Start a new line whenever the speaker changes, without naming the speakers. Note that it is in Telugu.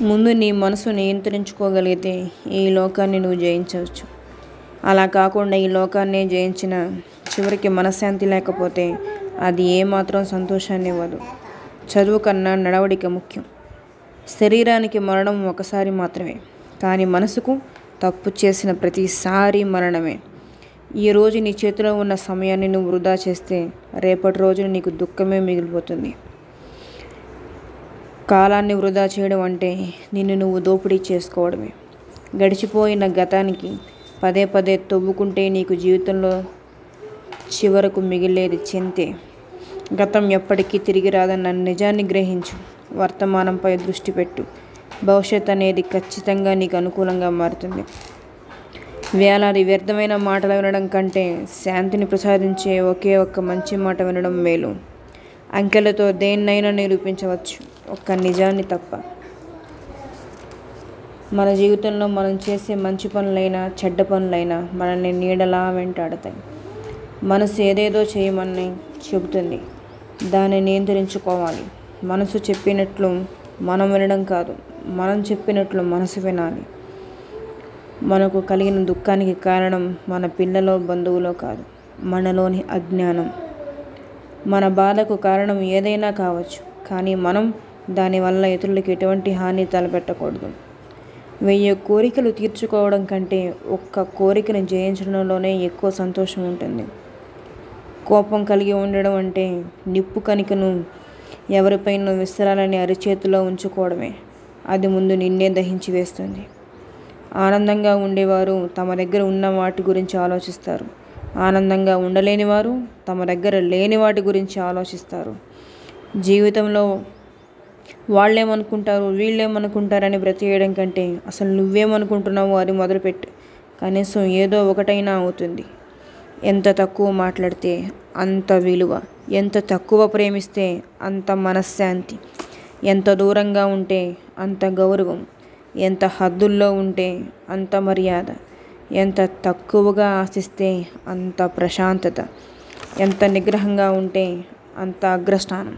ముందు నీ మనసు నియంత్రించుకోగలిగితే ఈ లోకాన్ని నువ్వు జయించవచ్చు. అలా కాకుండా ఈ లోకాన్ని జయించిన చివరికి మనశ్శాంతి లేకపోతే అది ఏమాత్రం సంతోషాన్ని ఇవ్వదు. చదువు కన్నా నడవడిక ముఖ్యం. శరీరానికి మరణం ఒకసారి మాత్రమే కానీ మనసుకు తప్పు చేసిన ప్రతిసారి మరణమే. ఈరోజు నీ చేతిలో ఉన్న సమయాన్ని నువ్వు వృధా చేస్తే రేపటి రోజున నీకు దుఃఖమే మిగిలిపోతుంది. కాలాన్ని వృధా చేయడం అంటే నిన్ను నువ్వు దోపిడీ చేసుకోవడమే. గడిచిపోయిన గతానికి పదే పదే తవ్వుకుంటే నీకు జీవితంలో చివరకు మిగిలేది చింతే. గతం ఎప్పటికీ తిరిగి రాదన్న నిజాన్ని గ్రహించు. వర్తమానంపై దృష్టి పెట్టు. భవిష్యత్ అనేది ఖచ్చితంగా నీకు అనుకూలంగా మారుతుంది. వేలాది వ్యర్థమైన మాటలు వినడం కంటే శాంతిని ప్రసాదించే ఒకే ఒక్క మంచి మాట వినడం మేలు. అంకెలతో దేన్నైనా నిరూపించవచ్చు. ఒక్క నిజాన్ని తప్ప. మన జీవితంలో మనం చేసే మంచి పనులైనా చెడ్డ పనులైనా మనల్ని నీడలా వెంటాడతాయి. మనసు ఏదేదో చేయమని చెబుతుంది. దాన్ని నియంత్రించుకోవాలి. మనసు చెప్పినట్లు మనం వినడం కాదు. మనం చెప్పినట్లు మనసు వినాలి. మనకు కలిగిన దుఃఖానికి కారణం మన పిల్లలో బంధువులో కాదు. మనలోని అజ్ఞానం. మన బాధకు కారణం ఏదైనా కావచ్చు. కానీ మనం దానివల్ల ఇతరులకు ఎటువంటి హాని తలపెట్టకూడదు. వెయ్యి కోరికలు తీర్చుకోవడం కంటే ఒక్క కోరికను జయించడంలోనే ఎక్కువ సంతోషం ఉంటుంది. కోపం కలిగి ఉండడం అంటే నిప్పు కణికను ఎవరిపైన విసరాలని అరిచేతిలో ఉంచుకోవడమే. అది ముందు నిన్నే దహించి వేస్తుంది. ఆనందంగా ఉండేవారు తమ దగ్గర ఉన్న వాటి గురించి ఆలోచిస్తారు. ఆనందంగా ఉండలేని వారు తమ దగ్గర లేని వాటి గురించి ఆలోచిస్తారు. జీవితంలో వాళ్ళేమనుకుంటారు? వీళ్ళేమనుకుంటారని బ్రతికేయడం కంటే అసలు నువ్వేమనుకుంటున్నావో అది మొదలుపెట్టు. కనీసం ఏదో ఒకటైనా అవుతుంది. ఎంత తక్కువ మాట్లాడితే అంత విలువ. ఎంత తక్కువ ప్రేమిస్తే అంత మనశ్శాంతి. ఎంత దూరంగా ఉంటే అంత గౌరవం. ఎంత హద్దుల్లో ఉంటే అంత మర్యాద. ఎంత తక్కువగా ఆశిస్తే అంత ప్రశాంతత. ఎంత నిగ్రహంగా ఉంటే అంత అగ్రస్థానం.